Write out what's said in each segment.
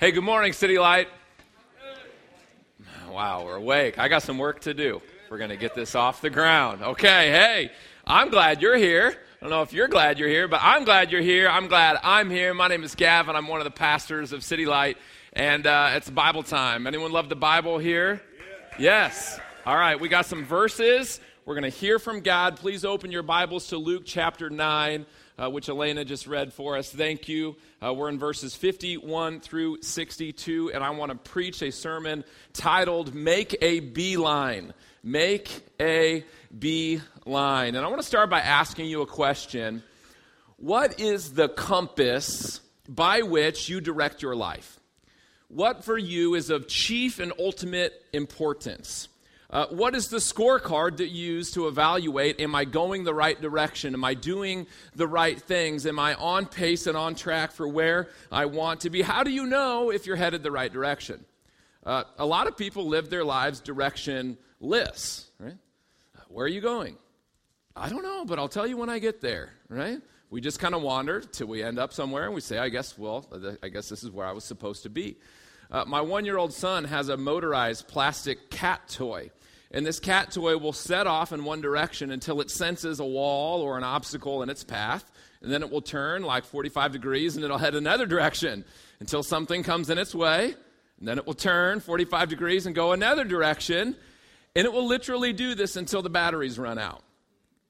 Hey, good morning, City Light. Wow, we're awake. I got some work to do. We're going to get this off the ground. Okay, hey, I'm glad you're here. I don't know if you're glad you're here, but I'm glad you're here. I'm glad I'm here. My name is Gavin. I'm one of the pastors of City Light, and uh, it's Bible time. Anyone love the Bible here? Yes. All right, we got some verses. We're going to hear from God. Please open your Bibles to Luke chapter 9 uh, which Elena just read for us. Thank you. Uh, we're in verses 51 through 62, and I want to preach a sermon titled Make a Beeline. Make a Beeline. And I want to start by asking you a question What is the compass by which you direct your life? What for you is of chief and ultimate importance? Uh, what is the scorecard that you use to evaluate am I going the right direction? Am I doing the right things? Am I on pace and on track for where I want to be? How do you know if you're headed the right direction? Uh, a lot of people live their lives directionless, right? Uh, where are you going? I don't know, but I'll tell you when I get there, right? We just kind of wander till we end up somewhere and we say, I guess, well, I guess this is where I was supposed to be. Uh, my one year old son has a motorized plastic cat toy and this cat toy will set off in one direction until it senses a wall or an obstacle in its path. And then it will turn like 45 degrees and it'll head another direction until something comes in its way. And then it will turn 45 degrees and go another direction. And it will literally do this until the batteries run out.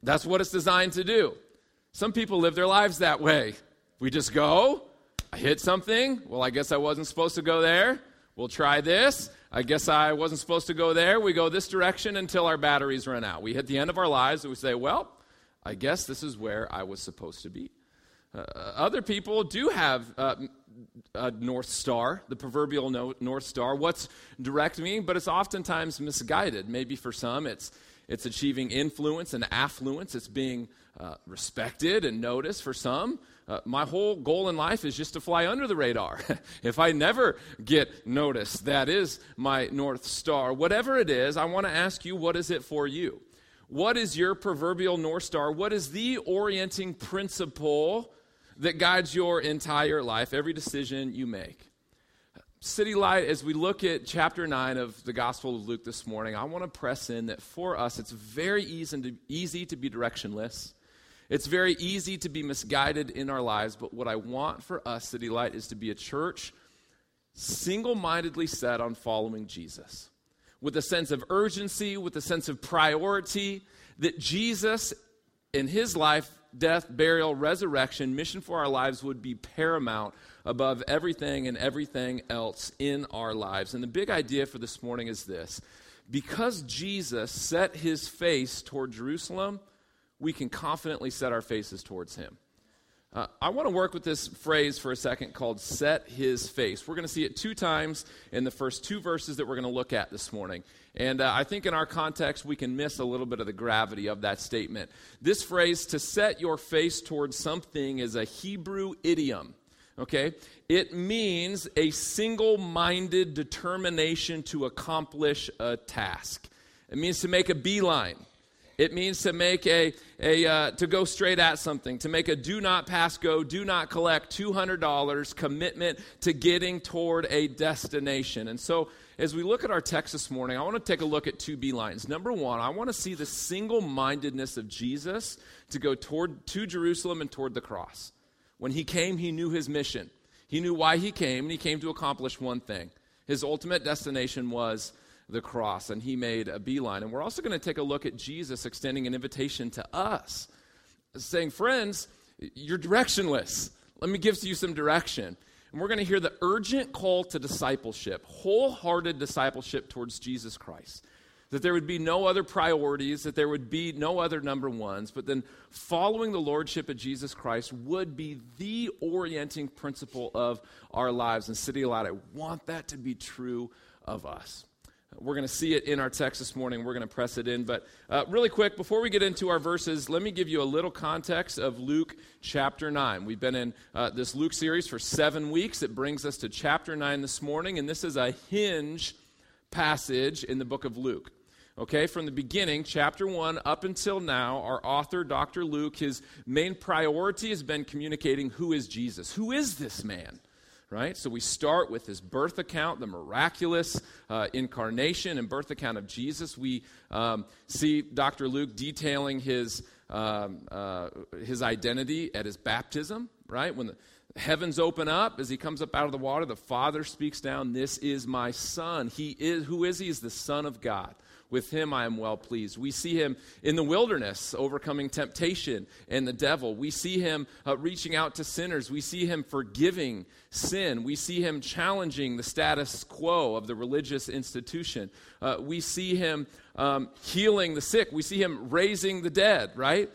That's what it's designed to do. Some people live their lives that way. We just go, I hit something. Well, I guess I wasn't supposed to go there. We'll try this. I guess I wasn't supposed to go there. We go this direction until our batteries run out. We hit the end of our lives and we say, well, I guess this is where I was supposed to be. Uh, other people do have uh, a North Star, the proverbial no, North Star. What's direct me? But it's oftentimes misguided. Maybe for some, it's, it's achieving influence and affluence, it's being uh, respected and noticed for some. Uh, my whole goal in life is just to fly under the radar. if I never get noticed, that is my North Star. Whatever it is, I want to ask you, what is it for you? What is your proverbial North Star? What is the orienting principle that guides your entire life, every decision you make? City Light, as we look at chapter 9 of the Gospel of Luke this morning, I want to press in that for us, it's very easy to, easy to be directionless. It's very easy to be misguided in our lives, but what I want for us, City Light, is to be a church single mindedly set on following Jesus with a sense of urgency, with a sense of priority, that Jesus in his life, death, burial, resurrection, mission for our lives would be paramount above everything and everything else in our lives. And the big idea for this morning is this because Jesus set his face toward Jerusalem, we can confidently set our faces towards Him. Uh, I want to work with this phrase for a second called set his face. We're going to see it two times in the first two verses that we're going to look at this morning. And uh, I think in our context, we can miss a little bit of the gravity of that statement. This phrase, to set your face towards something, is a Hebrew idiom. Okay? It means a single minded determination to accomplish a task. It means to make a beeline. It means to make a, a uh, to go straight at something, to make a do not pass go, do not collect $200 commitment to getting toward a destination. And so, as we look at our text this morning, I want to take a look at two beelines. Number one, I want to see the single mindedness of Jesus to go toward to Jerusalem and toward the cross. When he came, he knew his mission. He knew why he came, and he came to accomplish one thing. His ultimate destination was the cross, and he made a beeline. And we're also going to take a look at Jesus extending an invitation to us, saying, Friends, you're directionless. Let me give you some direction. And we're going to hear the urgent call to discipleship, wholehearted discipleship towards Jesus Christ. That there would be no other priorities, that there would be no other number ones, but then following the lordship of Jesus Christ would be the orienting principle of our lives. And City Light, I want that to be true of us. We're going to see it in our text this morning. We're going to press it in. But uh, really quick, before we get into our verses, let me give you a little context of Luke chapter 9. We've been in uh, this Luke series for seven weeks. It brings us to chapter 9 this morning, and this is a hinge passage in the book of Luke. Okay, from the beginning, chapter 1 up until now, our author, Dr. Luke, his main priority has been communicating who is Jesus. Who is this man? Right? So we start with his birth account, the miraculous uh, incarnation and birth account of Jesus. We um, see Dr. Luke detailing his, um, uh, his identity at his baptism, right? When the heavens open up as he comes up out of the water, the Father speaks down, This is my Son. He is, who is he? He's the Son of God. With him I am well pleased. We see him in the wilderness overcoming temptation and the devil. We see him uh, reaching out to sinners. We see him forgiving sin. We see him challenging the status quo of the religious institution. Uh, we see him um, healing the sick. We see him raising the dead, right?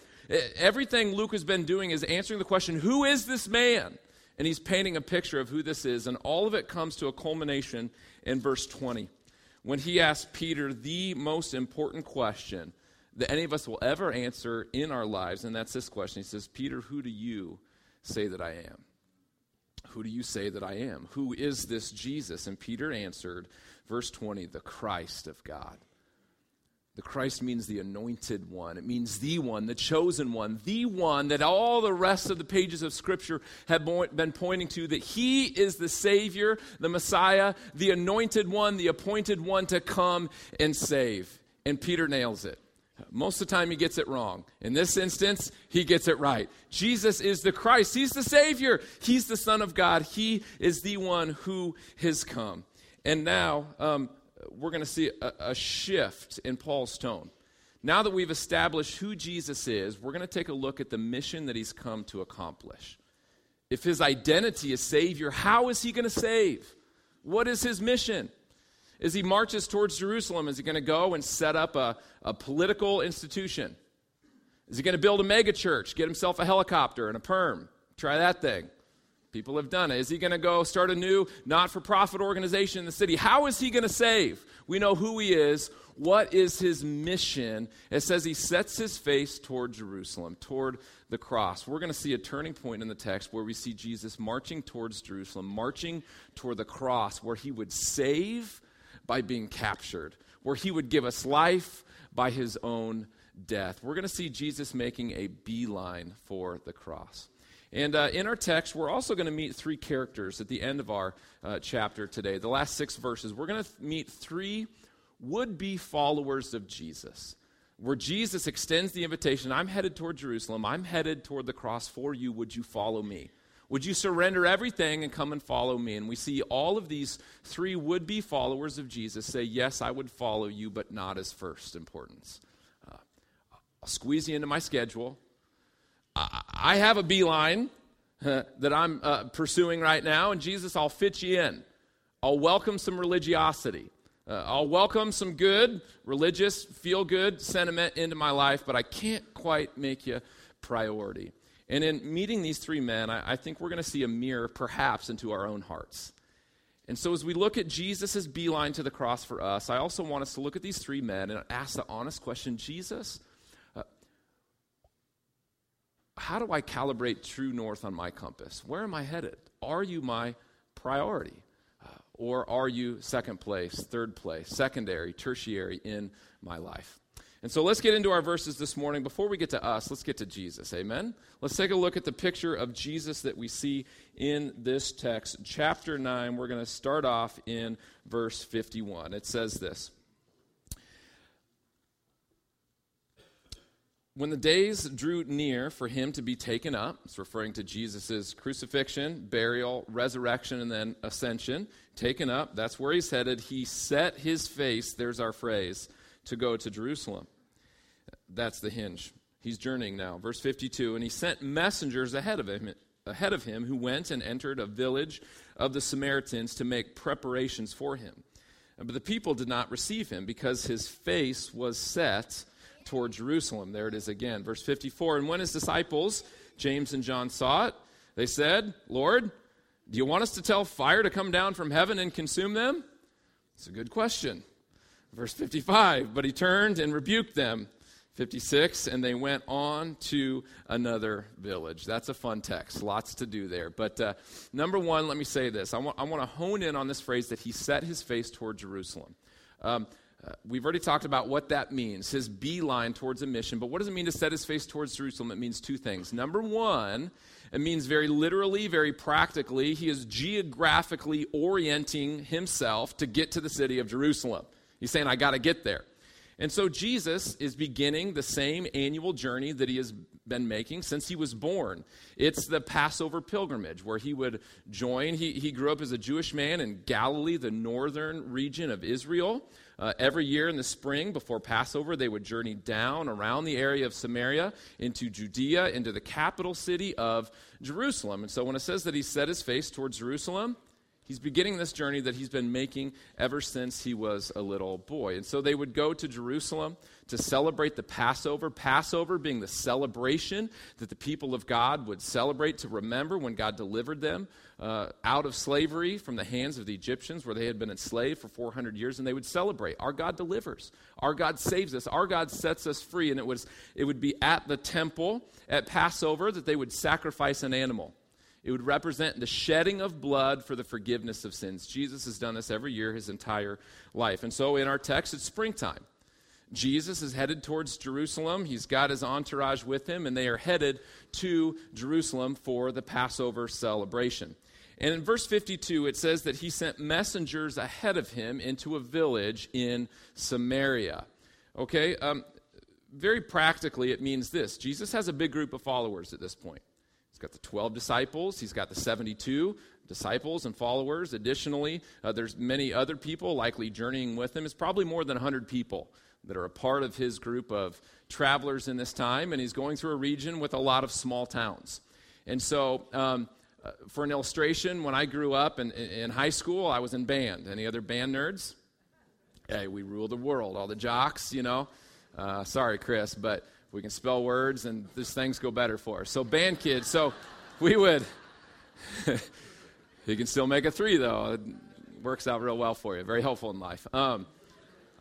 Everything Luke has been doing is answering the question who is this man? And he's painting a picture of who this is. And all of it comes to a culmination in verse 20 when he asked Peter the most important question that any of us will ever answer in our lives, and that's this question. He says, Peter, who do you say that I am? Who do you say that I am? Who is this Jesus? And Peter answered, verse 20, the Christ of God. The Christ means the anointed one. It means the one, the chosen one, the one that all the rest of the pages of Scripture have been pointing to that he is the Savior, the Messiah, the anointed one, the appointed one to come and save. And Peter nails it. Most of the time, he gets it wrong. In this instance, he gets it right. Jesus is the Christ. He's the Savior. He's the Son of God. He is the one who has come. And now, um, we're going to see a, a shift in Paul's tone. Now that we've established who Jesus is, we're going to take a look at the mission that he's come to accomplish. If his identity is Savior, how is he going to save? What is his mission? As he marches towards Jerusalem, is he going to go and set up a, a political institution? Is he going to build a megachurch, get himself a helicopter and a perm? Try that thing. People have done it. Is he going to go start a new not for profit organization in the city? How is he going to save? We know who he is. What is his mission? It says he sets his face toward Jerusalem, toward the cross. We're going to see a turning point in the text where we see Jesus marching towards Jerusalem, marching toward the cross, where he would save by being captured, where he would give us life by his own death. We're going to see Jesus making a beeline for the cross. And uh, in our text, we're also going to meet three characters at the end of our uh, chapter today. The last six verses, we're going to meet three would be followers of Jesus. Where Jesus extends the invitation I'm headed toward Jerusalem, I'm headed toward the cross for you. Would you follow me? Would you surrender everything and come and follow me? And we see all of these three would be followers of Jesus say, Yes, I would follow you, but not as first importance. Uh, I'll squeeze you into my schedule. I have a beeline that I'm uh, pursuing right now, and Jesus, I'll fit you in. I'll welcome some religiosity. Uh, I'll welcome some good, religious, feel good sentiment into my life, but I can't quite make you priority. And in meeting these three men, I, I think we're going to see a mirror, perhaps, into our own hearts. And so, as we look at Jesus' beeline to the cross for us, I also want us to look at these three men and ask the honest question Jesus, how do I calibrate true north on my compass? Where am I headed? Are you my priority? Uh, or are you second place, third place, secondary, tertiary in my life? And so let's get into our verses this morning. Before we get to us, let's get to Jesus. Amen? Let's take a look at the picture of Jesus that we see in this text. Chapter 9, we're going to start off in verse 51. It says this. When the days drew near for him to be taken up, it's referring to Jesus' crucifixion, burial, resurrection, and then ascension. Taken up, that's where he's headed. He set his face, there's our phrase, to go to Jerusalem. That's the hinge. He's journeying now. Verse 52 And he sent messengers ahead of him, ahead of him who went and entered a village of the Samaritans to make preparations for him. But the people did not receive him because his face was set toward Jerusalem. There it is again. Verse 54 And when his disciples, James and John, saw it, they said, Lord, do you want us to tell fire to come down from heaven and consume them? It's a good question. Verse 55 But he turned and rebuked them. 56, and they went on to another village. That's a fun text. Lots to do there. But uh, number one, let me say this. I want, I want to hone in on this phrase that he set his face toward Jerusalem. Um, Uh, we've already talked about what that means, his beeline towards a mission. But what does it mean to set his face towards Jerusalem? It means two things. Number one, it means very literally, very practically, he is geographically orienting himself to get to the city of Jerusalem. He's saying, I got to get there. And so Jesus is beginning the same annual journey that he has been making since he was born. It's the Passover pilgrimage where he would join. He, he grew up as a Jewish man in Galilee, the northern region of Israel. Uh, every year in the spring before Passover, they would journey down around the area of Samaria into Judea, into the capital city of Jerusalem. And so when it says that he set his face towards Jerusalem, He's beginning this journey that he's been making ever since he was a little boy. And so they would go to Jerusalem to celebrate the Passover. Passover being the celebration that the people of God would celebrate to remember when God delivered them uh, out of slavery from the hands of the Egyptians, where they had been enslaved for 400 years. And they would celebrate our God delivers, our God saves us, our God sets us free. And it, was, it would be at the temple at Passover that they would sacrifice an animal. It would represent the shedding of blood for the forgiveness of sins. Jesus has done this every year his entire life. And so in our text, it's springtime. Jesus is headed towards Jerusalem. He's got his entourage with him, and they are headed to Jerusalem for the Passover celebration. And in verse 52, it says that he sent messengers ahead of him into a village in Samaria. Okay? Um, very practically, it means this Jesus has a big group of followers at this point He's got the 12 disciples, he's got the 72 disciples and followers. Additionally, uh, there's many other people likely journeying with him. It's probably more than 100 people that are a part of his group of travelers in this time, and he's going through a region with a lot of small towns. And so, um, uh, for an illustration, when I grew up in, in high school, I was in band. Any other band nerds? Hey, we rule the world. All the jocks, you know. Uh, sorry, Chris, but we can spell words and these things go better for us. So, band kids, so we would, you can still make a three though. It works out real well for you. Very helpful in life. Um,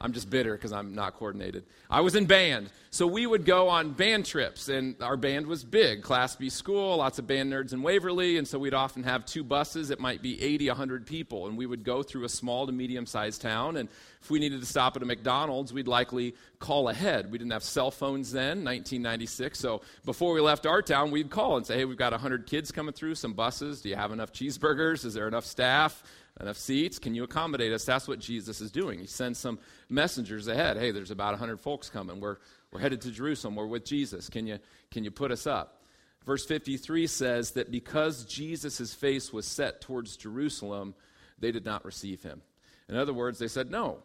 I'm just bitter because I'm not coordinated. I was in band, so we would go on band trips, and our band was big, Class B school, lots of band nerds in Waverly, and so we'd often have two buses. It might be 80, 100 people, and we would go through a small to medium sized town. And if we needed to stop at a McDonald's, we'd likely call ahead. We didn't have cell phones then, 1996, so before we left our town, we'd call and say, hey, we've got 100 kids coming through, some buses. Do you have enough cheeseburgers? Is there enough staff? Enough seats? Can you accommodate us? That's what Jesus is doing. He sends some messengers ahead. Hey, there's about 100 folks coming. We're, we're headed to Jerusalem. We're with Jesus. Can you, can you put us up? Verse 53 says that because Jesus' face was set towards Jerusalem, they did not receive him. In other words, they said, No.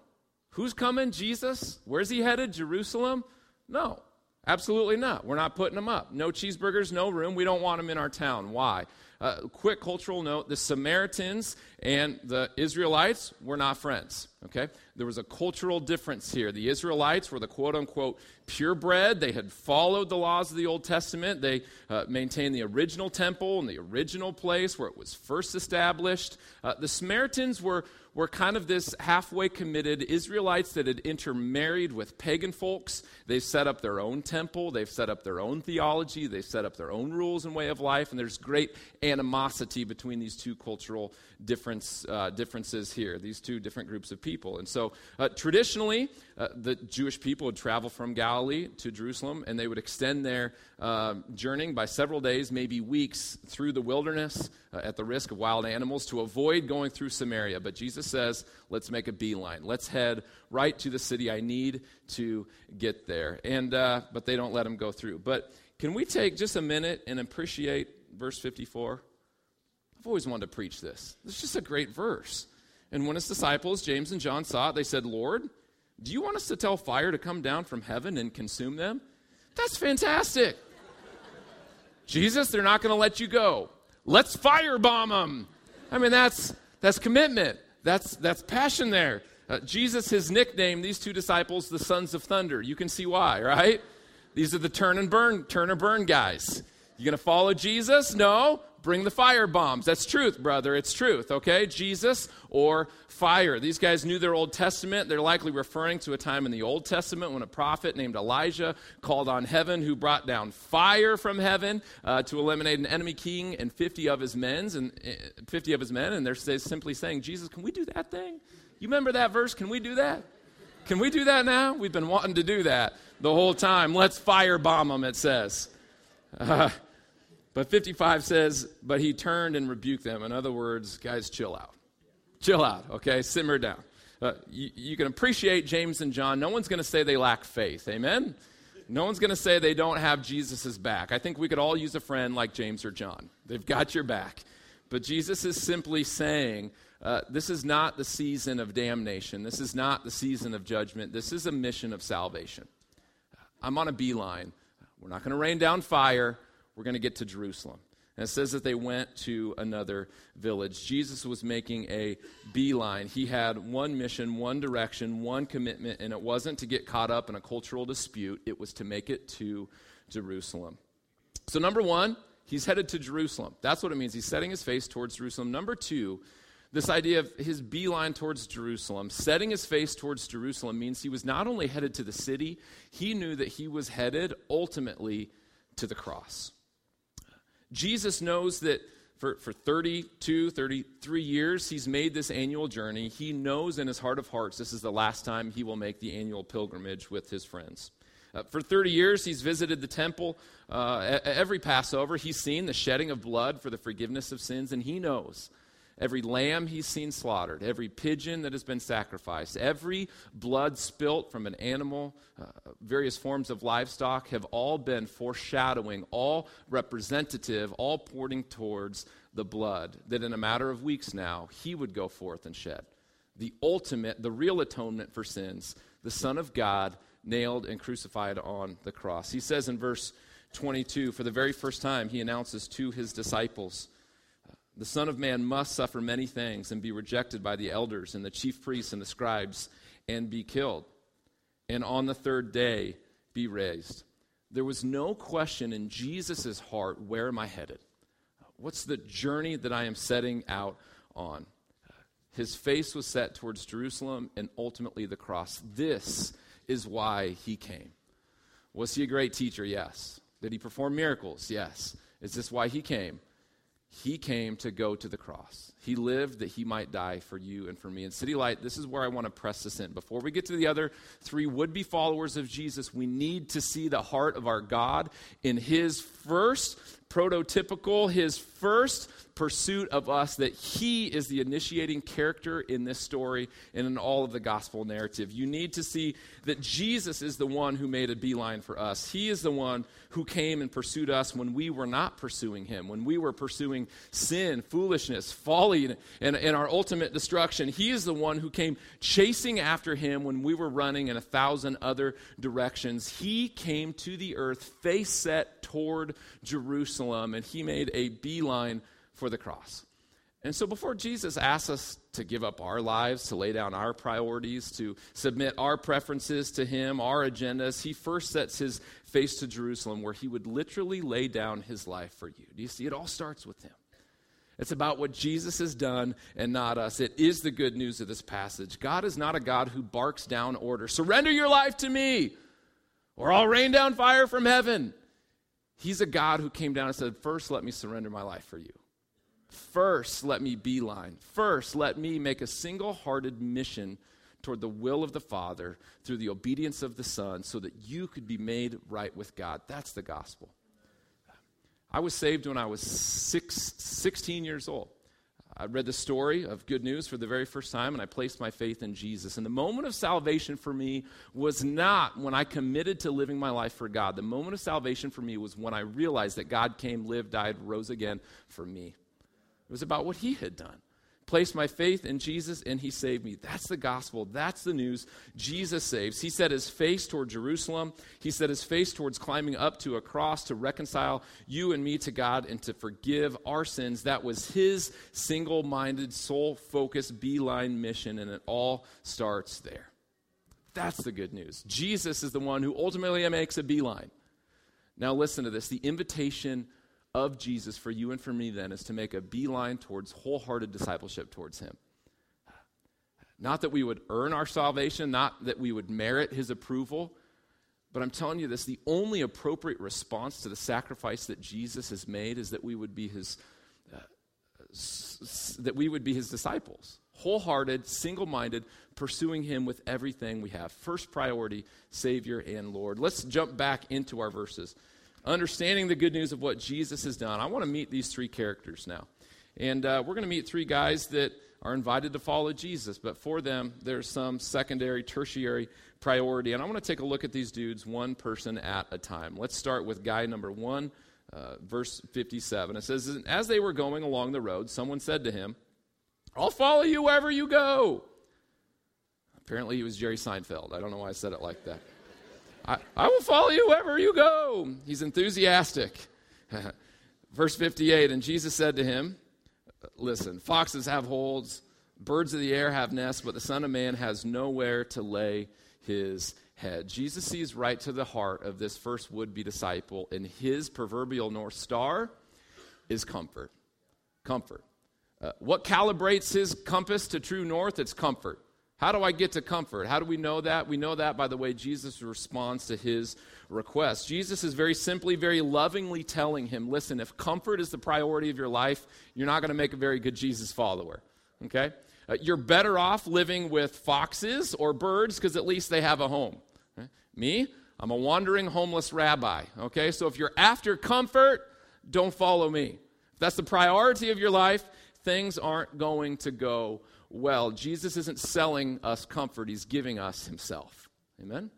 Who's coming? Jesus? Where's he headed? Jerusalem? No. Absolutely not. We're not putting them up. No cheeseburgers, no room. We don't want them in our town. Why? Uh, quick cultural note the Samaritans and the Israelites were not friends. Okay? There was a cultural difference here. The Israelites were the quote unquote purebred. They had followed the laws of the Old Testament. They uh, maintained the original temple and the original place where it was first established. Uh, the Samaritans were were kind of this halfway committed Israelites that had intermarried with pagan folks. They've set up their own temple, they've set up their own theology, they've set up their own rules and way of life, and there's great animosity between these two cultural difference, uh, differences here, these two different groups of people. And so uh, traditionally, uh, the Jewish people would travel from Galilee to Jerusalem, and they would extend their uh, journeying by several days, maybe weeks, through the wilderness uh, at the risk of wild animals to avoid going through Samaria. But Jesus says, let's make a beeline. Let's head right to the city I need to get there. And, uh, but they don't let him go through. But can we take just a minute and appreciate verse 54? I've always wanted to preach this. It's just a great verse. And when his disciples, James and John, saw it, they said, Lord, do you want us to tell fire to come down from heaven and consume them? That's fantastic. Jesus, they're not going to let you go. Let's firebomb them. I mean, that's, that's commitment. That's, that's passion there. Uh, Jesus his nickname, these two disciples the sons of thunder. You can see why, right? These are the turn and burn, turn or burn guys. You going to follow Jesus? No bring the fire bombs. That's truth, brother. It's truth, okay? Jesus or fire. These guys knew their Old Testament. They're likely referring to a time in the Old Testament when a prophet named Elijah called on heaven, who brought down fire from heaven uh, to eliminate an enemy king and 50 of his men. And uh, 50 of his men, and they're simply saying, Jesus, can we do that thing? You remember that verse? Can we do that? Can we do that now? We've been wanting to do that the whole time. Let's firebomb them, it says. Uh, but 55 says, But he turned and rebuked them. In other words, guys, chill out. Chill out, okay? Simmer down. Uh, you, you, can appreciate James and John. No one's going to say they lack faith. Amen? No one's going to say they don't have Jesus' back. I think we could all use a friend like James or John. They've got your back. But Jesus is simply saying, uh, this is not the season of damnation. This is not the season of judgment. This is a mission of salvation. I'm on a beeline. We're not going to rain down fire. We're going to get to Jerusalem. And it says that they went to another village. Jesus was making a beeline. He had one mission, one direction, one commitment, and it wasn't to get caught up in a cultural dispute, it was to make it to Jerusalem. So, number one, he's headed to Jerusalem. That's what it means. He's setting his face towards Jerusalem. Number two, this idea of his beeline towards Jerusalem, setting his face towards Jerusalem means he was not only headed to the city, he knew that he was headed ultimately to the cross. Jesus knows that for, for 32, 33 years, he's made this annual journey. He knows in his heart of hearts this is the last time he will make the annual pilgrimage with his friends. Uh, for 30 years, he's visited the temple uh, every Passover. He's seen the shedding of blood for the forgiveness of sins, and he knows every lamb he's seen slaughtered, every pigeon that has been sacrificed, every blood spilt from an animal, uh, various forms of livestock have all been foreshadowing, all representative, all pointing towards the blood that in a matter of weeks now he would go forth and shed. The ultimate, the real atonement for sins, the Son of God nailed and crucified on the cross. He says in verse 22, for the very first time, he announces to his disciples, the Son of Man must suffer many things and be rejected by the elders and the chief priests and the scribes and be killed, and on the third day be raised. There was no question in Jesus' heart where am I headed? What's the journey that I am setting out on? His face was set towards Jerusalem and ultimately the cross. This is why he came. Was he a great teacher? Yes. Did he perform miracles? Yes. Is this why he came? He came to go to the cross. He lived that he might die for you and for me. And City Light, this is where I want to press this in. Before we get to the other three would be followers of Jesus, we need to see the heart of our God in his first prototypical, his first pursuit of us that he is the initiating character in this story and in all of the gospel narrative. You need to see that Jesus is the one who made a beeline for us. He is the one who came and pursued us when we were not pursuing him, when we were pursuing sin, foolishness, folly, and, and our ultimate destruction. He is the one who came chasing after him when we were running in a thousand other directions. He came to the earth face set toward Jerusalem, and he made a beeline for the cross. And so, before Jesus asks us to give up our lives, to lay down our priorities, to submit our preferences to Him, our agendas, He first sets His face to Jerusalem where He would literally lay down His life for you. Do you see? It all starts with Him. It's about what Jesus has done and not us. It is the good news of this passage. God is not a God who barks down orders surrender your life to me, or I'll rain down fire from heaven. He's a God who came down and said, First, let me surrender my life for you. First, let me beeline. First, let me make a single hearted mission toward the will of the Father through the obedience of the Son so that you could be made right with God. That's the gospel. I was saved when I was six, 16 years old. I read the story of good news for the very first time and I placed my faith in Jesus. And the moment of salvation for me was not when I committed to living my life for God. The moment of salvation for me was when I realized that God came, lived, died, rose again for me. It was about what he had done. Placed my faith in Jesus and he saved me. That's the gospel. That's the news. Jesus saves. He set his face toward Jerusalem. He set his face towards climbing up to a cross to reconcile you and me to God and to forgive our sins. That was his single minded, sole focused, beeline mission, and it all starts there. That's the good news. Jesus is the one who ultimately makes a beeline. Now, listen to this the invitation of Jesus for you and for me then is to make a beeline towards wholehearted discipleship towards Him. Not that we would earn our salvation, not that we would merit His approval, but I'm telling you this the only appropriate response to the sacrifice that Jesus has made is that we would be His. Uh, that we would be his disciples, wholehearted, single minded, pursuing Him with everything we have. First priority, Savior and Lord. Let's jump back into our verses. Understanding the good news of what Jesus has done. I want to meet these three characters now. And uh, we're going to meet three guys that are invited to follow Jesus, but for them, there's some secondary, tertiary priority. And I want to take a look at these dudes one person at a time. Let's start with guy number one, uh, verse 57. It says, As they were going along the road, someone said to him, I'll follow you wherever you go. Apparently, he was Jerry Seinfeld. I don't know why I said it like that. I, I will follow you wherever you go. He's enthusiastic. Verse 58 And Jesus said to him, Listen, foxes have holes, birds of the air have nests, but the Son of Man has nowhere to lay his head. Jesus sees right to the heart of this first would be disciple, and his proverbial North Star is comfort. Comfort. Uh, what calibrates his compass to true north? It's comfort. How do I get to comfort? How do we know that? We know that by the way Jesus responds to his request. Jesus is very simply, very lovingly telling him listen, if comfort is the priority of your life, you're not going to make a very good Jesus follower. Okay? Uh, you're better off living with foxes or birds because at least they have a home. Okay? Me, I'm a wandering homeless rabbi. Okay? So if you're after comfort, don't follow me. If that's the priority of your life, things aren't going to go well. Jesus isn't selling us comfort, he's giving us himself. Amen?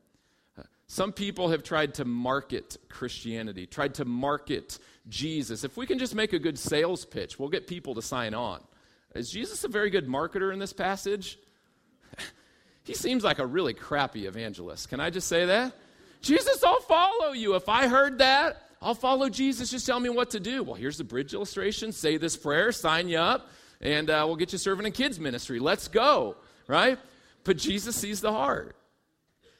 Uh, some people have tried to market Christianity, tried to market Jesus. If we can just make a good sales pitch, we'll get people to sign on. Is Jesus a very good marketer in this passage? he seems like a really crappy evangelist. Can I just say that? Jesus, I'll follow you. If I heard that, I'll follow Jesus. Just tell me what to do. Well, here's the bridge illustration. Say this prayer, sign you up and uh, we'll get you serving in kids' ministry. Let's go, right? But Jesus sees the heart.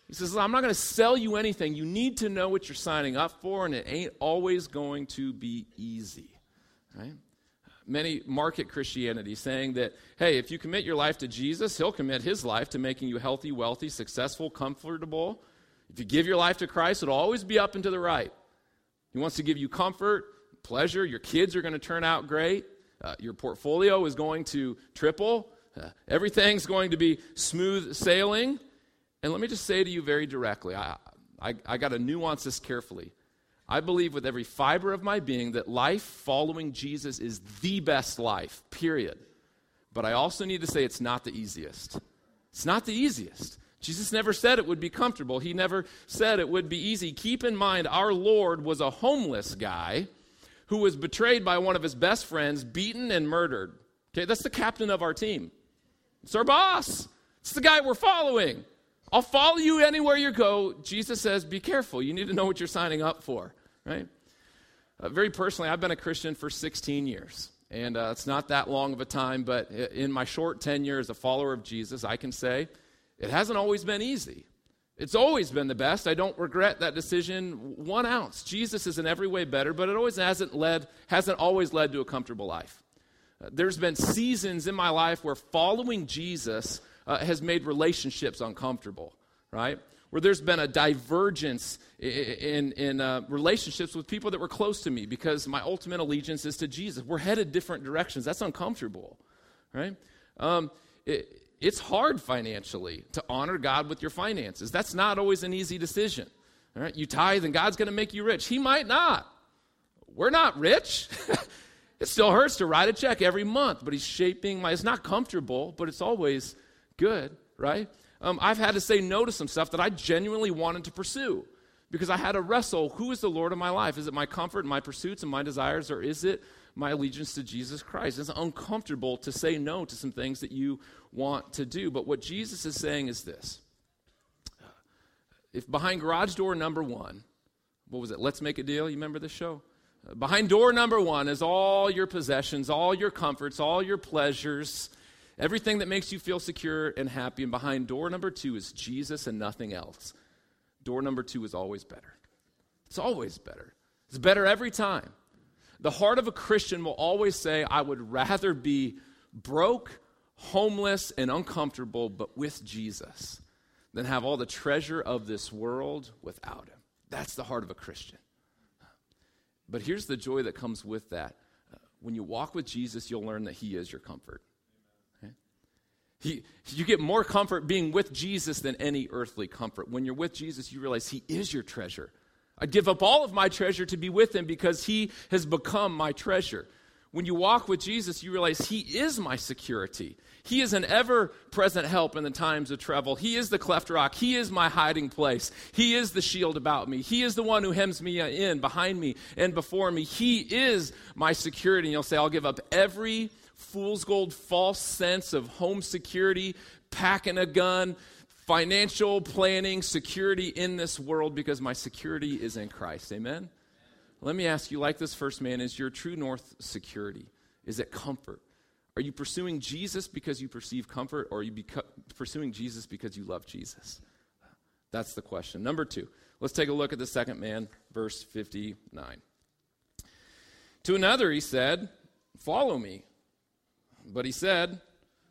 He says, I'm not going to sell you anything. You need to know what you're signing up for, and it ain't always going to be easy, right? Many market Christianity saying that, hey, if you commit your life to Jesus, he'll commit his life to making you healthy, wealthy, successful, comfortable. If you give your life to Christ, it'll always be up and to the right. He wants to give you comfort, pleasure. Your kids are going to turn out great. Uh, your portfolio is going to triple. Uh, everything's going to be smooth sailing. And let me just say to you very directly I, I, I got to nuance this carefully. I believe with every fiber of my being that life following Jesus is the best life, period. But I also need to say it's not the easiest. It's not the easiest. Jesus never said it would be comfortable. He never said it would be easy. Keep in mind, our Lord was a homeless guy who was betrayed by one of his best friends, beaten and murdered. Okay, that's the captain of our team. It's our boss. It's the guy we're following. I'll follow you anywhere you go. Jesus says, be careful. You need to know what you're signing up for, right? Uh, very personally, I've been a Christian for 16 years. And uh, it's not that long of a time, but in my short tenure as a follower of Jesus, I can say it hasn't always been easy. It's always been the best. I don't regret that decision one ounce. Jesus is in every way better, but it always hasn't led, hasn't always led to a comfortable life. Uh, there's been seasons in my life where following Jesus uh, has made relationships uncomfortable, right? Where there's been a divergence in, in, uh, relationships with people that were close to me because my ultimate allegiance is to Jesus. We're headed different directions. That's uncomfortable, right? Um, it, it's hard financially to honor God with your finances. That's not always an easy decision. All right, you tithe and God's going to make you rich. He might not. We're not rich. it still hurts to write a check every month, but He's shaping my. It's not comfortable, but it's always good, right? Um, I've had to say no to some stuff that I genuinely wanted to pursue because I had to wrestle who is the Lord of my life? Is it my comfort and my pursuits and my desires, or is it my allegiance to Jesus Christ? It's uncomfortable to say no to some things that you want to do. But what Jesus is saying is this if behind garage door number one, what was it? Let's make a deal. You remember this show? Behind door number one is all your possessions, all your comforts, all your pleasures, everything that makes you feel secure and happy. And behind door number two is Jesus and nothing else. Door number two is always better. It's always better. It's better every time. The heart of a Christian will always say, I would rather be broke, homeless, and uncomfortable, but with Jesus, than have all the treasure of this world without him. That's the heart of a Christian. But here's the joy that comes with that. When you walk with Jesus, you'll learn that he is your comfort. He, you get more comfort being with Jesus than any earthly comfort. When you're with Jesus, you realize He is your treasure. I give up all of my treasure to be with Him because He has become my treasure. When you walk with Jesus, you realize He is my security. He is an ever present help in the times of trouble. He is the cleft rock. He is my hiding place. He is the shield about me. He is the one who hems me in, behind me, and before me. He is my security. And you'll say, I'll give up every fool's gold false sense of home security, packing a gun, financial planning, security in this world because my security is in Christ. Amen? Let me ask you, like this first man, is your true north security? Is it comfort? Are you pursuing Jesus because you perceive comfort, or are you pursuing Jesus because you love Jesus? That's the question. Number two, let's take a look at the second man, verse 59. To another, he said, Follow me. But he said,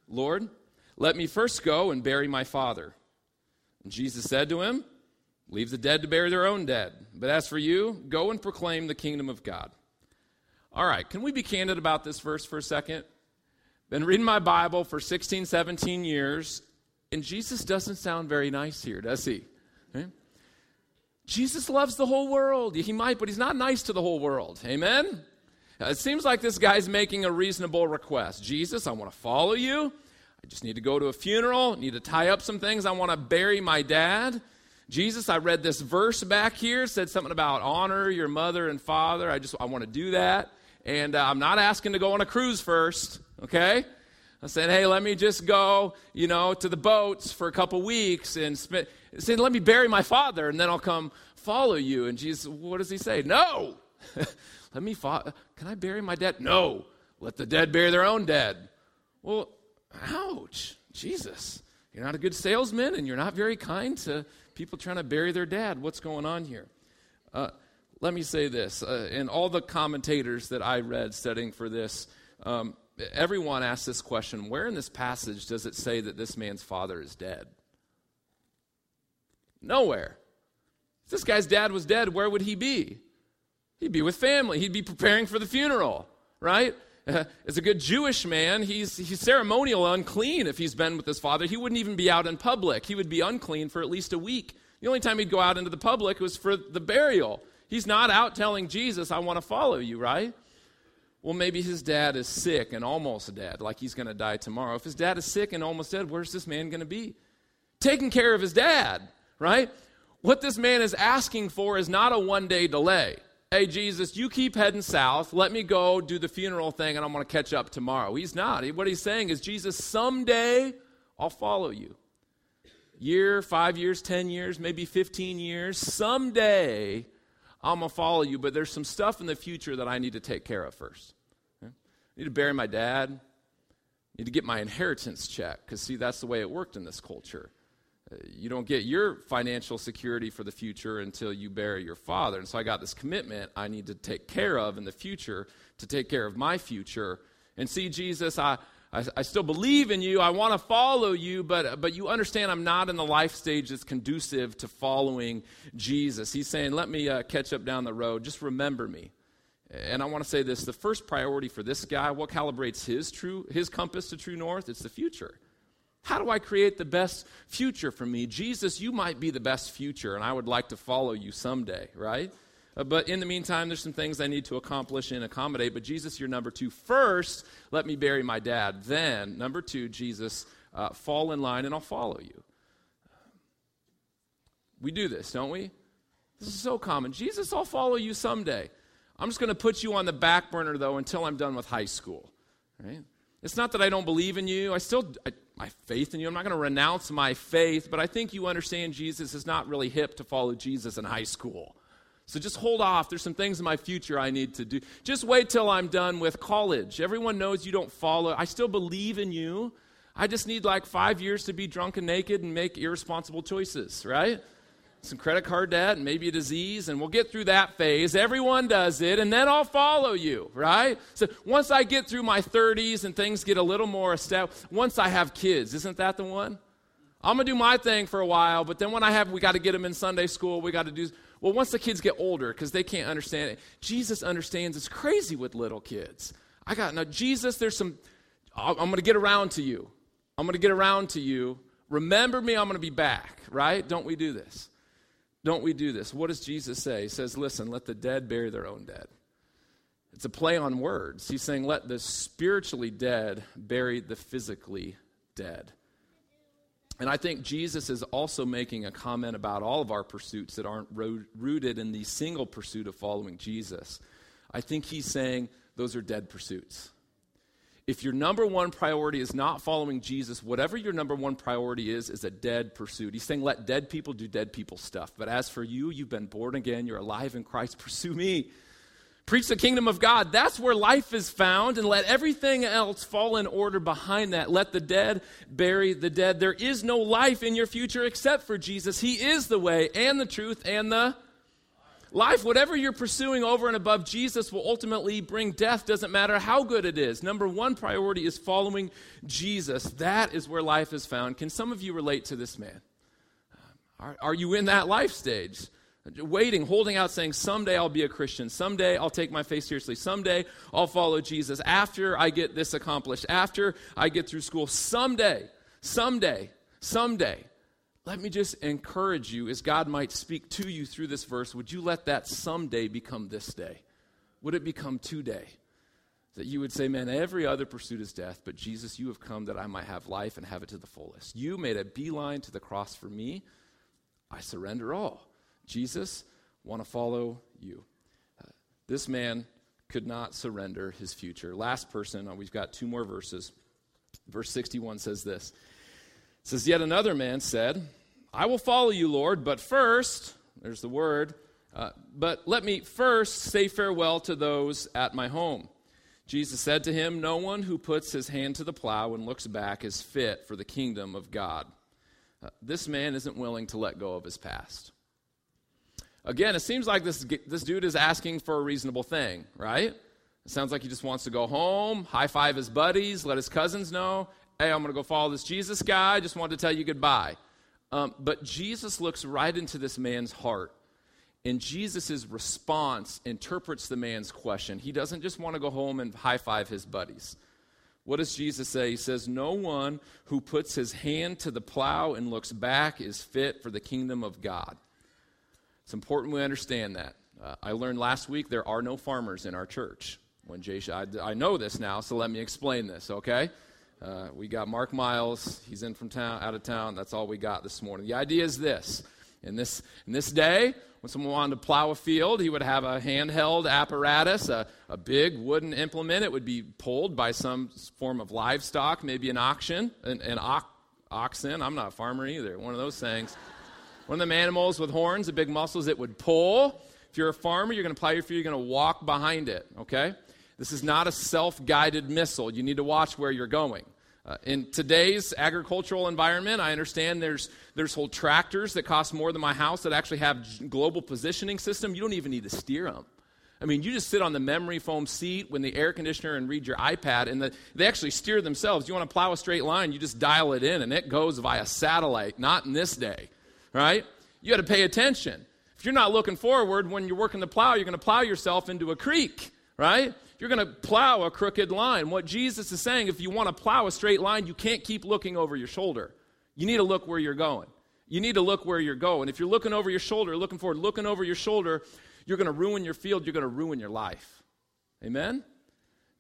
Lord, let me first go and bury my father. And Jesus said to him, Leave the dead to bury their own dead. But as for you, go and proclaim the kingdom of God. All right, can we be candid about this verse for a second? Been reading my Bible for 16, 17 years, and Jesus doesn't sound very nice here, does he? Jesus loves the whole world. He might, but he's not nice to the whole world. Amen? Uh, it seems like this guy's making a reasonable request. Jesus, I want to follow you. I just need to go to a funeral, need to tie up some things. I want to bury my dad. Jesus, I read this verse back here, said something about honor your mother and father. I just I want to do that. And uh, I'm not asking to go on a cruise first, okay? I said, hey, let me just go, you know, to the boats for a couple weeks and spend, said, let me bury my father and then I'll come follow you. And Jesus, what does he say? No. let me, can I bury my dead? No. Let the dead bury their own dead. Well, ouch. Jesus. You're not a good salesman and you're not very kind to people trying to bury their dad. What's going on here? Uh, let me say this. Uh, and all the commentators that I read studying for this, um, everyone asked this question Where in this passage does it say that this man's father is dead? Nowhere. If this guy's dad was dead, where would he be? He'd be with family. He'd be preparing for the funeral, right? As a good Jewish man, he's, he's ceremonial unclean if he's been with his father. He wouldn't even be out in public. He would be unclean for at least a week. The only time he'd go out into the public was for the burial. He's not out telling Jesus, I want to follow you, right? Well, maybe his dad is sick and almost dead, like he's going to die tomorrow. If his dad is sick and almost dead, where's this man going to be? Taking care of his dad, right? What this man is asking for is not a one day delay. Hey, Jesus, you keep heading south. Let me go do the funeral thing and I'm going to catch up tomorrow. He's not. What he's saying is, Jesus, someday I'll follow you. Year, five years, 10 years, maybe 15 years. Someday I'm going to follow you, but there's some stuff in the future that I need to take care of first. I need to bury my dad. I need to get my inheritance check, because, see, that's the way it worked in this culture. You don't get your financial security for the future until you bury your father. And so I got this commitment I need to take care of in the future to take care of my future. And see, Jesus, I, I, I still believe in you. I want to follow you, but, but you understand I'm not in the life stage that's conducive to following Jesus. He's saying, let me uh, catch up down the road. Just remember me. And I want to say this the first priority for this guy, what calibrates his, true, his compass to true north? It's the future. How do I create the best future for me? Jesus, you might be the best future, and I would like to follow you someday, right? Uh, but in the meantime, there's some things I need to accomplish and accommodate. But Jesus, you're number two. First, let me bury my dad. Then, number two, Jesus, uh, fall in line and I'll follow you. We do this, don't we? This is so common. Jesus, I'll follow you someday. I'm just going to put you on the back burner, though, until I'm done with high school. Right? It's not that I don't believe in you. I still, I, my faith in you. I'm not going to renounce my faith, but I think you understand Jesus is not really hip to follow Jesus in high school. So just hold off. There's some things in my future I need to do. Just wait till I'm done with college. Everyone knows you don't follow. I still believe in you. I just need like five years to be drunk and naked and make irresponsible choices, right? Some credit card debt and maybe a disease, and we'll get through that phase. Everyone does it, and then I'll follow you, right? So once I get through my 30s and things get a little more established, once I have kids, isn't that the one? I'm gonna do my thing for a while, but then when I have, we got to get them in Sunday school. We got to do. Well, once the kids get older, because they can't understand it, Jesus understands it's crazy with little kids. I got now, Jesus, there's some, I'm to get around to you. I'm to get around to you. Remember me, I'm to be back, right? Don't we do this? Don't we do this? What does Jesus say? He says, Listen, let the dead bury their own dead. It's a play on words. He's saying, Let the spiritually dead bury the physically dead. And I think Jesus is also making a comment about all of our pursuits that aren't rooted in the single pursuit of following Jesus. I think he's saying those are dead pursuits. If your number one priority is not following Jesus, whatever your number one priority is, is a dead pursuit. He's saying, let dead people do dead people stuff. But as for you, you've been born again, you're alive in Christ, pursue me. Preach the kingdom of God. That's where life is found, and let everything else fall in order behind that. Let the dead bury the dead. There is no life in your future except for Jesus. He is the way and the truth and the life. Whatever you're pursuing over and above Jesus will ultimately bring death, doesn't matter how good it is. Number one priority is following Jesus. That is where life is found. Can some of you relate to this man? Um, are, are you in that life stage? waiting, holding out, saying, Someday I'll be a Christian. Someday I'll take my faith seriously. Someday I'll follow Jesus. After I get this accomplished, after I get through school, someday, someday, someday. Let me just encourage you, as God might speak to you through this verse, would you let that someday become this day? Would it become today? That you would say, Man, every other pursuit is death, but Jesus, you have come that I might have life and have it to the fullest. You made a beeline to the cross for me. I surrender all. Jesus, want to follow you. Uh, this man could not surrender his future. Last person, uh, we've got two more verses. Verse 61 says this. It says, Yet another man said, I will follow you, Lord, but first, there's the word, uh, but let me first say farewell to those at my home. Jesus said to him, No one who puts his hand to the plow and looks back is fit for the kingdom of God. Uh, this man isn't willing to let go of his past. Again, it seems like this, this dude is asking for a reasonable thing, right? It sounds like he just wants to go home, high five his buddies, let his cousins know, hey, I'm going to go follow this Jesus guy. Just wanted to tell you goodbye. Um, but Jesus looks right into this man's heart. And Jesus' response interprets the man's question. He doesn't just want to go home and high five his buddies. What does Jesus say? He says, No one who puts his hand to the plow and looks back is fit for the kingdom of God. It's important we understand that. Uh, I learned last week there are no farmers in our church. When Jay, I, I know this now, so let me explain this, okay? Uh, we got Mark Miles. He's in from town, out of town. That's all we got this morning. The idea is this: in this in this day, when someone wanted to plow a field, he would have a handheld apparatus, a, a big wooden implement. It would be pulled by some form of livestock, maybe an oxen, an, an oxen. I'm not a farmer either. One of those things. One of them animals with horns, the big muscles, it would pull. If you're a farmer, you're going to plow your field, you're going to walk behind it, okay? This is not a self guided missile. You need to watch where you're going. Uh, in today's agricultural environment, I understand there's, there's whole tractors that cost more than my house that actually have global positioning system. You don't even need to steer them. I mean, you just sit on the memory foam seat when the air conditioner and read your iPad, and the, they actually steer themselves. You want to plow a straight line, you just dial it in, and it goes via satellite, not in this day right? You got to pay attention. If you're not looking forward when you're working the plow, you're going to plow yourself into a creek, right? You're going to plow a crooked line. What Jesus is saying, if you want to plow a straight line, you can't keep looking over your shoulder. You need to look where you're going. You need to look where you're going. If you're looking over your shoulder, looking forward, looking over your shoulder, you're going to ruin your field, you're going to ruin your life. Amen?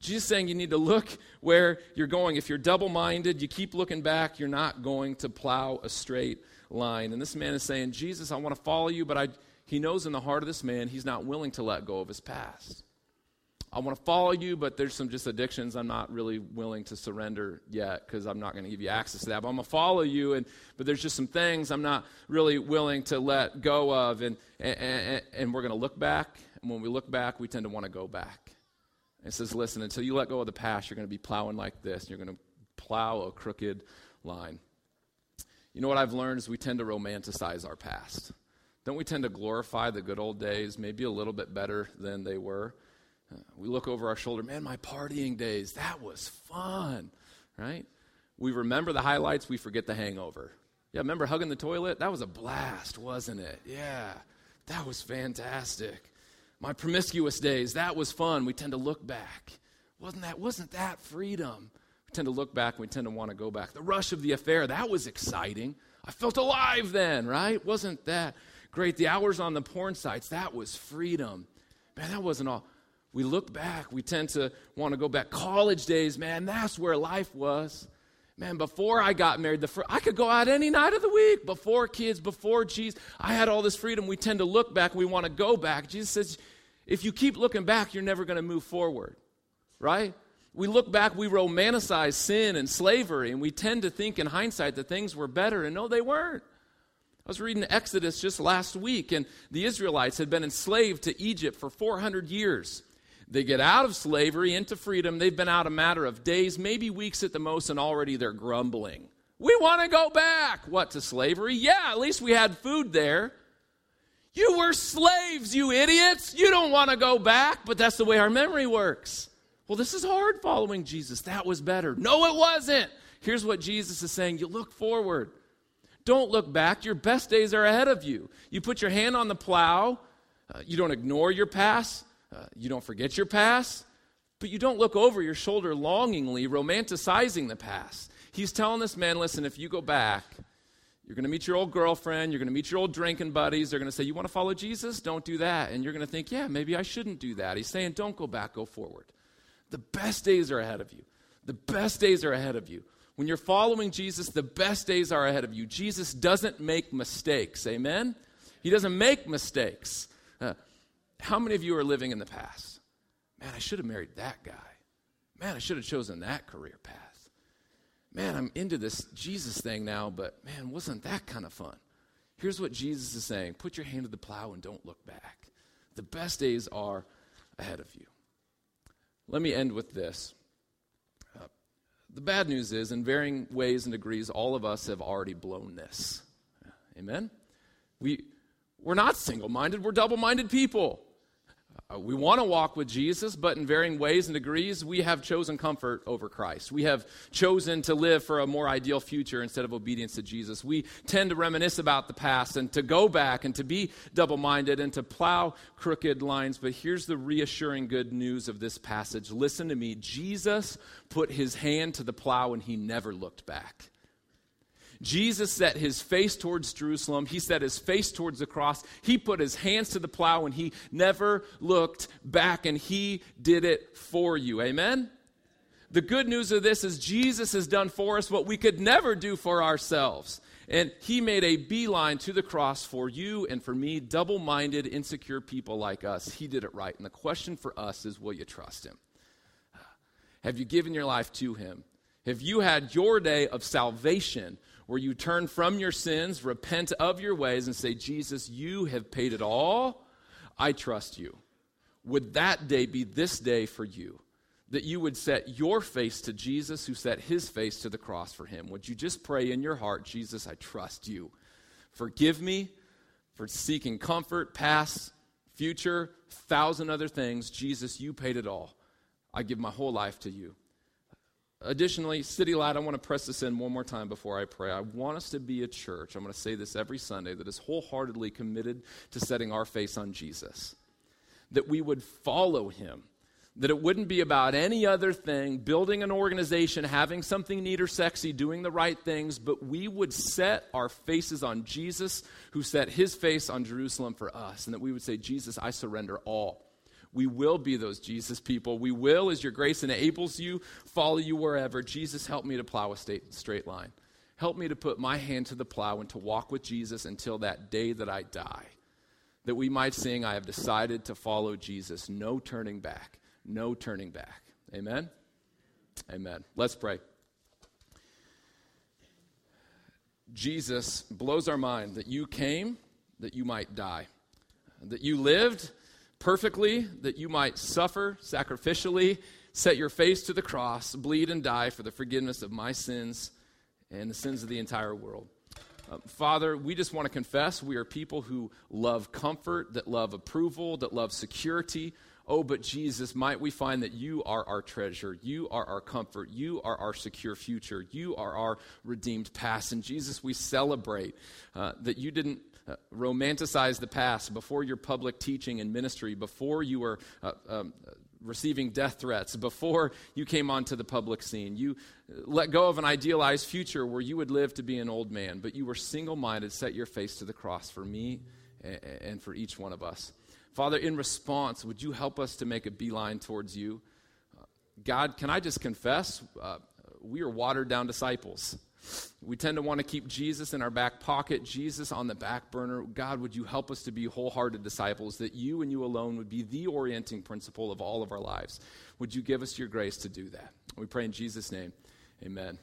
Jesus saying you need to look where you're going. If you're double minded, you keep looking back, you're not going to plow a straight line. And this man is saying, Jesus, I want to follow you, but I, he knows in the heart of this man, he's not willing to let go of his past. I want to follow you, but there's some just addictions I'm not really willing to surrender yet because I'm not going to give you access to that. But I'm going to follow you, and but there's just some things I'm not really willing to let go of, and and, and, we're going to look back. And when we look back, we tend to want to go back. It says, listen, until you let go of the past, you're going to be plowing like this. And you're going to plow a crooked line. You know what I've learned is we tend to romanticize our past. Don't we tend to glorify the good old days, maybe a little bit better than they were? We look over our shoulder, man, my partying days, that was fun, right? We remember the highlights, we forget the hangover. Yeah, remember hugging the toilet? That was a blast, wasn't it? Yeah, that was fantastic. My promiscuous days, that was fun. We tend to look back. Wasn't that, wasn't that freedom? We tend to look back, we tend to want to go back. The rush of the affair, that was exciting. I felt alive then, right? Wasn't that great? The hours on the porn sites, that was freedom. Man, that wasn't all. We look back, we tend to want to go back. College days, man, that's where life was. Man, before I got married, the fir- I could go out any night of the week. Before kids, before Jesus, I had all this freedom. We tend to look back, we want to go back. Jesus says, if you keep looking back, you're never going to move forward, right? We look back, we romanticize sin and slavery, and we tend to think in hindsight that things were better, and no, they weren't. I was reading Exodus just last week, and the Israelites had been enslaved to Egypt for 400 years. They get out of slavery into freedom. They've been out a matter of days, maybe weeks at the most, and already they're grumbling. We want to go back. What, to slavery? Yeah, at least we had food there. You were slaves, you idiots. You don't want to go back, but that's the way our memory works. Well, this is hard following Jesus. That was better. No, it wasn't. Here's what Jesus is saying you look forward. Don't look back. Your best days are ahead of you. You put your hand on the plow. Uh, you don't ignore your past. Uh, you don't forget your past, but you don't look over your shoulder longingly, romanticizing the past. He's telling this man, listen, if you go back, you're going to meet your old girlfriend, you're going to meet your old drinking buddies. They're going to say, You want to follow Jesus? Don't do that. And you're going to think, Yeah, maybe I shouldn't do that. He's saying, Don't go back, go forward. The best days are ahead of you. The best days are ahead of you. When you're following Jesus, the best days are ahead of you. Jesus doesn't make mistakes. Amen? He doesn't make mistakes. Uh, how many of you are living in the past? Man, I should have married that guy. Man, I should have chosen that career path. Man, I'm into this Jesus thing now, but man, wasn't that kind of fun? Here's what Jesus is saying put your hand to the plow and don't look back. The best days are ahead of you. Let me end with this. Uh, the bad news is, in varying ways and degrees, all of us have already blown this. Amen? We, we're not single minded, we're double minded people. Uh, we want to walk with Jesus, but in varying ways and degrees, we have chosen comfort over Christ. We have chosen to live for a more ideal future instead of obedience to Jesus. We tend to reminisce about the past and to go back and to be double minded and to plow crooked lines. But here's the reassuring good news of this passage listen to me. Jesus put his hand to the plow and he never looked back. Jesus set his face towards Jerusalem. He set his face towards the cross. He put his hands to the plow and he never looked back and he did it for you. Amen? The good news of this is Jesus has done for us what we could never do for ourselves. And he made a beeline to the cross for you and for me, double minded, insecure people like us. He did it right. And the question for us is will you trust him? Have you given your life to him? Have you had your day of salvation where you turn from your sins, repent of your ways, and say, Jesus, you have paid it all. I trust you. Would that day be this day for you? That you would set your face to Jesus, who set his face to the cross for him. Would you just pray in your heart, Jesus, I trust you. Forgive me for seeking comfort, past, future, thousand other things. Jesus, you paid it all. I give my whole life to you. Additionally, City Light, I want to press this in one more time before I pray. I want us to be a church, I'm going to say this every Sunday, that is wholeheartedly committed to setting our face on Jesus. That we would follow him. That it wouldn't be about any other thing, building an organization, having something neat or sexy, doing the right things, but we would set our faces on Jesus, who set his face on Jerusalem for us. And that we would say, Jesus, I surrender all. We will be those Jesus people. We will, as your grace enables you, follow you wherever. Jesus, help me to plow a straight line. Help me to put my hand to the plow and to walk with Jesus until that day that I die. That we might sing, I have decided to follow Jesus. No turning back. No turning back. Amen? Amen. Let's pray. Jesus blows our mind that you came that you might die, that you lived perfectly that you might suffer sacrificially, set your face to the cross, bleed and die for the forgiveness of my sins and the sins of the entire world. Uh, Father, we just want to confess we are people who love comfort, that love approval, that love security. Oh, but Jesus, might we find that you are our treasure. You are our comfort. You are our secure future. You are our redeemed past. And Jesus, we celebrate uh, that you didn't uh, romanticize the past before your public teaching and ministry, before you were uh, um, receiving death threats before you came onto the public scene. You let go of an idealized future where you would live to be an old man, but you were single minded, set your face to the cross for me and for each one of us. Father, in response, would you help us to make a beeline towards you? God, can I just confess? Uh, we are watered down disciples. We tend to want to keep Jesus in our back pocket, Jesus on the back burner. God, would you help us to be wholehearted disciples, that you and you alone would be the orienting principle of all of our lives? Would you give us your grace to do that? We pray in Jesus' name. Amen.